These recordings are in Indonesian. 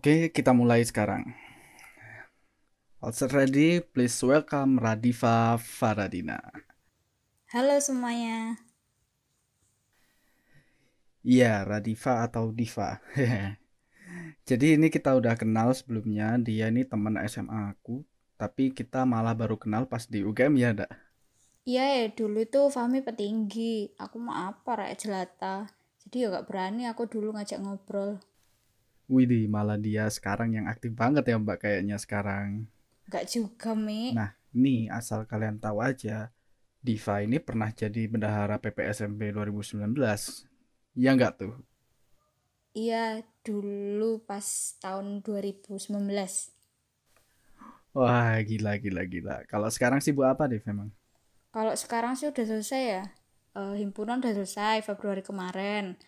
Oke, kita mulai sekarang. Also ready, please welcome Radifa Faradina. Halo semuanya. Iya, Radifa atau Diva. Jadi ini kita udah kenal sebelumnya, dia ini teman SMA aku, tapi kita malah baru kenal pas di UGM ya, Dak? Iya ya, dulu tuh Fahmi petinggi. Aku mau apa, rakyat jelata. Jadi ya gak berani aku dulu ngajak ngobrol. Widih, malah dia sekarang yang aktif banget ya Mbak kayaknya sekarang. Gak juga, Mi. Nah, ini asal kalian tahu aja, Diva ini pernah jadi bendahara PPSMB 2019. Ya nggak tuh? Iya, dulu pas tahun 2019. Wah, gila, gila, gila. Kalau sekarang sih buat apa, Div, memang? Kalau sekarang sih udah selesai ya. Uh, himpunan udah selesai Februari kemarin.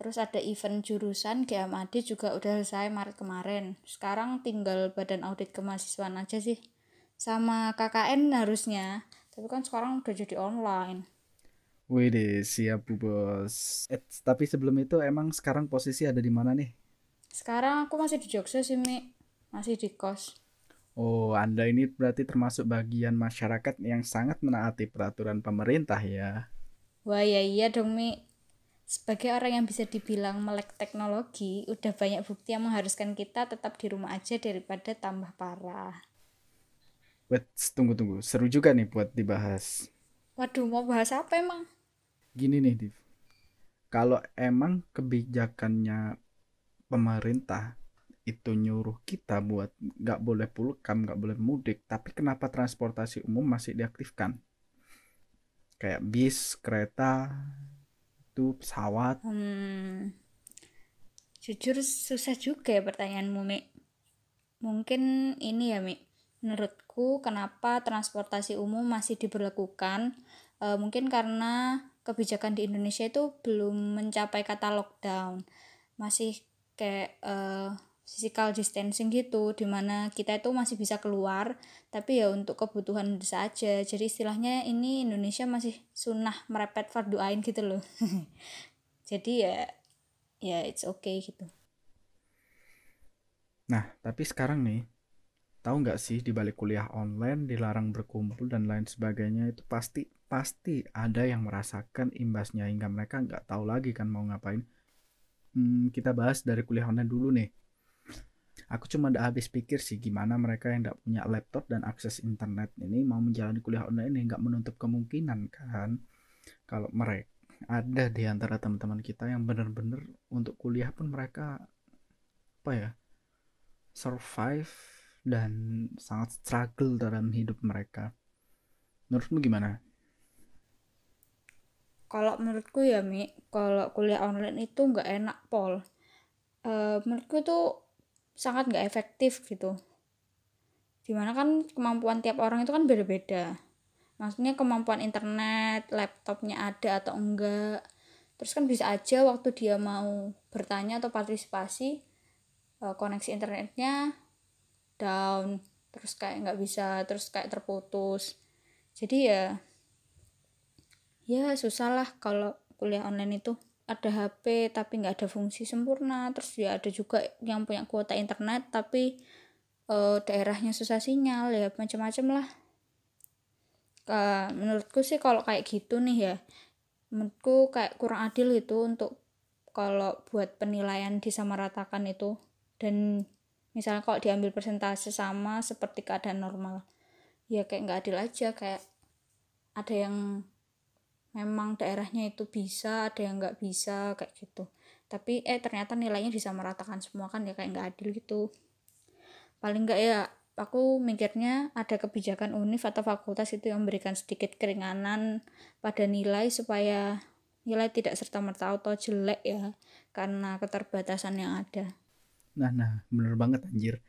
Terus ada event jurusan GMAD juga udah selesai Maret kemarin. Sekarang tinggal badan audit kemahasiswaan aja sih. Sama KKN harusnya. Tapi kan sekarang udah jadi online. Wih deh, siap Bu Bos. Eh, tapi sebelum itu emang sekarang posisi ada di mana nih? Sekarang aku masih di Jogja sih, Mi. Masih di kos. Oh, Anda ini berarti termasuk bagian masyarakat yang sangat menaati peraturan pemerintah ya? Wah, ya iya dong, Mi sebagai orang yang bisa dibilang melek teknologi, udah banyak bukti yang mengharuskan kita tetap di rumah aja daripada tambah parah. Wait, tunggu tunggu. Seru juga nih buat dibahas. Waduh, mau bahas apa emang? Gini nih, Div. Kalau emang kebijakannya pemerintah itu nyuruh kita buat nggak boleh pulkam, nggak boleh mudik, tapi kenapa transportasi umum masih diaktifkan? Kayak bis, kereta, itu pesawat. Hmm, jujur susah juga ya pertanyaanmu Mi. Mungkin ini ya Mi. Menurutku kenapa transportasi umum masih diberlakukan e, mungkin karena kebijakan di Indonesia itu belum mencapai kata lockdown. Masih kayak e, physical distancing gitu di mana kita itu masih bisa keluar tapi ya untuk kebutuhan saja. Jadi istilahnya ini Indonesia masih sunnah merepet fardu ain gitu loh. Jadi ya ya it's okay gitu. Nah tapi sekarang nih tahu nggak sih di balik kuliah online dilarang berkumpul dan lain sebagainya itu pasti pasti ada yang merasakan imbasnya hingga mereka nggak tahu lagi kan mau ngapain. Hmm, kita bahas dari kuliah online dulu nih aku cuma udah habis pikir sih gimana mereka yang tidak punya laptop dan akses internet ini mau menjalani kuliah online ini nggak menutup kemungkinan kan. Kalau mereka ada di antara teman-teman kita yang benar-benar untuk kuliah pun mereka apa ya survive dan sangat struggle dalam hidup mereka. Menurutmu gimana? Kalau menurutku ya Mi kalau kuliah online itu nggak enak pol. Uh, menurutku tuh sangat nggak efektif gitu. Di mana kan kemampuan tiap orang itu kan beda-beda. Maksudnya kemampuan internet laptopnya ada atau enggak. Terus kan bisa aja waktu dia mau bertanya atau partisipasi eh, koneksi internetnya down. Terus kayak nggak bisa terus kayak terputus. Jadi ya ya susah lah kalau kuliah online itu ada HP tapi nggak ada fungsi sempurna. Terus ya ada juga yang punya kuota internet tapi uh, daerahnya susah sinyal ya macam-macam lah. Uh, menurutku sih kalau kayak gitu nih ya menurutku kayak kurang adil itu untuk kalau buat penilaian disamaratakan itu. Dan misalnya kalau diambil persentase sama seperti keadaan normal ya kayak nggak adil aja kayak ada yang memang daerahnya itu bisa ada yang nggak bisa kayak gitu. Tapi eh ternyata nilainya bisa meratakan semua kan ya kayak nggak adil gitu. Paling nggak ya aku mikirnya ada kebijakan univ atau fakultas itu yang memberikan sedikit keringanan pada nilai supaya nilai tidak serta merta atau jelek ya karena keterbatasan yang ada. Nah nah bener banget anjir.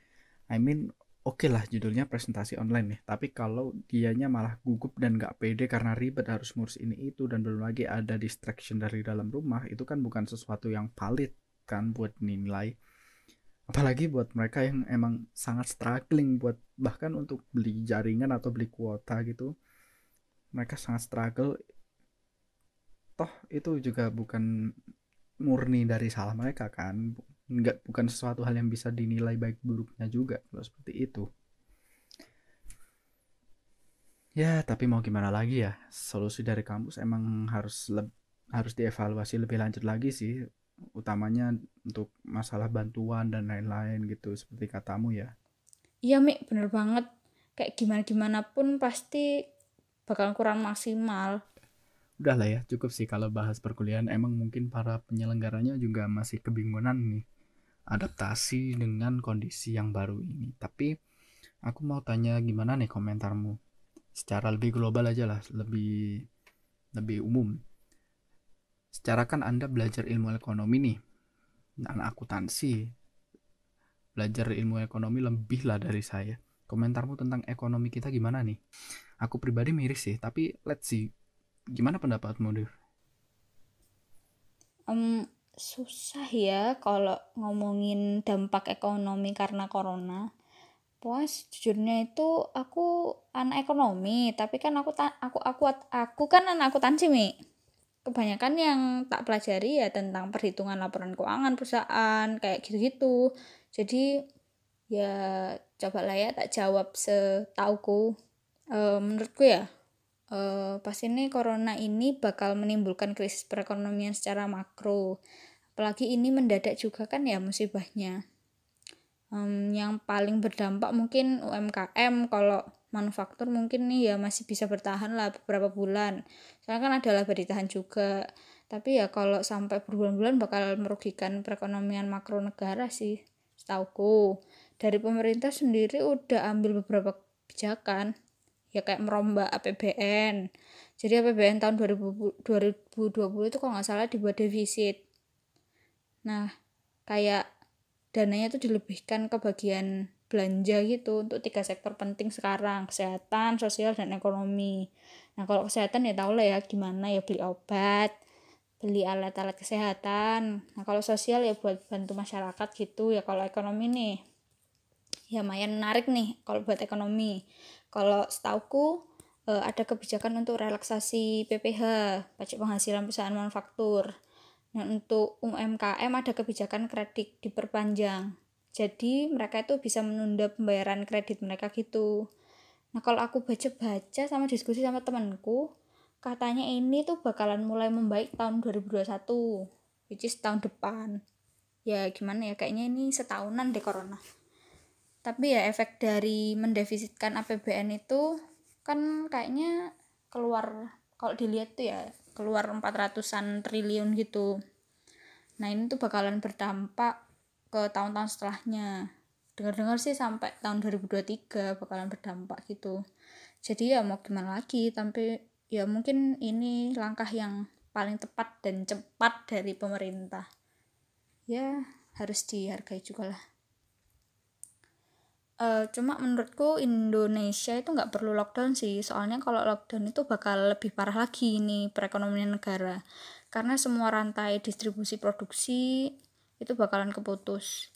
I mean oke okay lah judulnya presentasi online nih. Tapi kalau dianya malah gugup dan gak pede karena ribet harus ngurus ini itu dan belum lagi ada distraction dari dalam rumah itu kan bukan sesuatu yang valid kan buat nilai apalagi buat mereka yang emang sangat struggling buat bahkan untuk beli jaringan atau beli kuota gitu mereka sangat struggle. Toh itu juga bukan murni dari salah mereka kan nggak bukan sesuatu hal yang bisa dinilai baik buruknya juga kalau seperti itu. Ya tapi mau gimana lagi ya? Solusi dari kampus emang harus le harus dievaluasi lebih lanjut lagi sih. Utamanya untuk masalah bantuan dan lain-lain gitu seperti katamu ya. Iya Mik bener banget. Kayak gimana gimana pun pasti bakal kurang maksimal. Udah lah ya cukup sih kalau bahas perkuliahan. Emang mungkin para penyelenggaranya juga masih kebingungan nih adaptasi dengan kondisi yang baru ini. Tapi aku mau tanya gimana nih komentarmu? Secara lebih global aja lah lebih lebih umum. Secara kan anda belajar ilmu ekonomi nih anak akuntansi. Belajar ilmu ekonomi lebih lah dari saya. Komentarmu tentang ekonomi kita gimana nih? Aku pribadi miris sih tapi let's see. Gimana pendapatmu Dev? Um, susah ya kalau ngomongin dampak ekonomi karena corona Puas jujurnya itu aku anak ekonomi, tapi kan aku aku aku aku kan anak akuntansi, Mi. Kebanyakan yang tak pelajari ya tentang perhitungan laporan keuangan perusahaan kayak gitu-gitu. Jadi ya coba lah ya tak jawab setauku. E, menurutku ya e, pas ini corona ini bakal menimbulkan krisis perekonomian secara makro. Apalagi ini mendadak juga kan ya musibahnya. Um, yang paling berdampak mungkin UMKM kalau manufaktur mungkin nih ya masih bisa bertahan lah beberapa bulan. Soalnya kan ada laba ditahan juga. Tapi ya kalau sampai berbulan-bulan bakal merugikan perekonomian makro negara sih setauku. Dari pemerintah sendiri udah ambil beberapa kebijakan ya kayak merombak APBN jadi APBN tahun 2000, 2020 itu kalau nggak salah dibuat defisit. Nah kayak dananya itu dilebihkan ke bagian belanja gitu untuk tiga sektor penting sekarang kesehatan sosial dan ekonomi. Nah kalau kesehatan ya tau lah ya gimana ya beli obat beli alat-alat kesehatan. Nah kalau sosial ya buat bantu masyarakat gitu ya kalau ekonomi nih. Ya lumayan menarik nih kalau buat ekonomi kalau setauku eh, ada kebijakan untuk relaksasi PPh pajak penghasilan perusahaan manufaktur Nah, untuk UMKM ada kebijakan kredit diperpanjang. Jadi, mereka itu bisa menunda pembayaran kredit mereka gitu. Nah, kalau aku baca-baca sama diskusi sama temanku, katanya ini tuh bakalan mulai membaik tahun 2021, which is tahun depan. Ya, gimana ya, kayaknya ini setahunan deh corona. Tapi ya efek dari mendefisitkan APBN itu kan kayaknya keluar kalau dilihat tuh ya keluar 400-an triliun gitu. Nah ini tuh bakalan berdampak ke tahun-tahun setelahnya. Dengar-dengar sih sampai tahun 2023 bakalan berdampak gitu. Jadi ya mau gimana lagi tapi ya mungkin ini langkah yang paling tepat dan cepat dari pemerintah. Ya harus dihargai juga lah uh, cuma menurutku Indonesia itu nggak perlu lockdown sih soalnya kalau lockdown itu bakal lebih parah lagi nih perekonomian negara karena semua rantai distribusi produksi itu bakalan keputus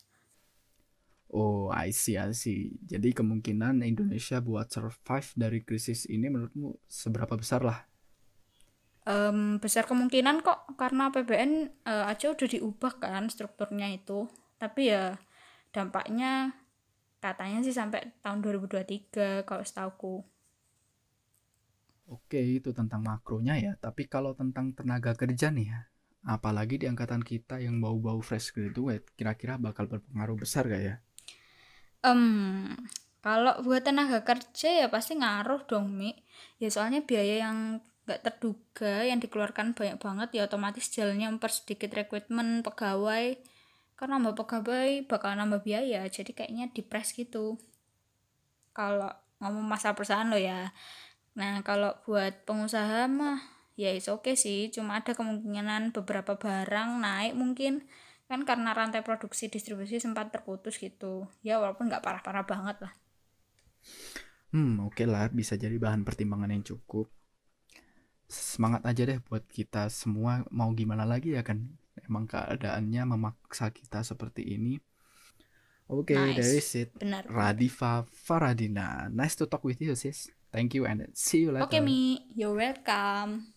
Oh, I see, I see. Jadi kemungkinan Indonesia buat survive dari krisis ini menurutmu seberapa besar lah? Um, besar kemungkinan kok karena PBN uh, aja udah diubah kan strukturnya itu. Tapi ya dampaknya katanya sih sampai tahun 2023 kalau setauku Oke, itu tentang makronya ya. Tapi kalau tentang tenaga kerja nih ya, apalagi di angkatan kita yang bau-bau fresh graduate, kira-kira bakal berpengaruh besar gak ya? Um, kalau buat tenaga kerja ya pasti ngaruh dong, Mi. Ya soalnya biaya yang gak terduga yang dikeluarkan banyak banget ya otomatis jalannya mempersedikit rekrutmen pegawai kan nambah pegawai bakal nambah biaya. Jadi kayaknya dipres gitu. Kalau ngomong masa perusahaan lo ya. Nah kalau buat pengusaha mah ya is oke okay sih. Cuma ada kemungkinan beberapa barang naik mungkin. Kan karena rantai produksi distribusi sempat terputus gitu. Ya walaupun nggak parah-parah banget lah. Hmm oke okay lah. Bisa jadi bahan pertimbangan yang cukup. Semangat aja deh buat kita semua. Mau gimana lagi ya kan emang keadaannya memaksa kita seperti ini. Oke okay, nice. there is it. Benar. Radifa Faradina. Nice to talk with you sis. Thank you and see you later. Oke okay, Mi. You're welcome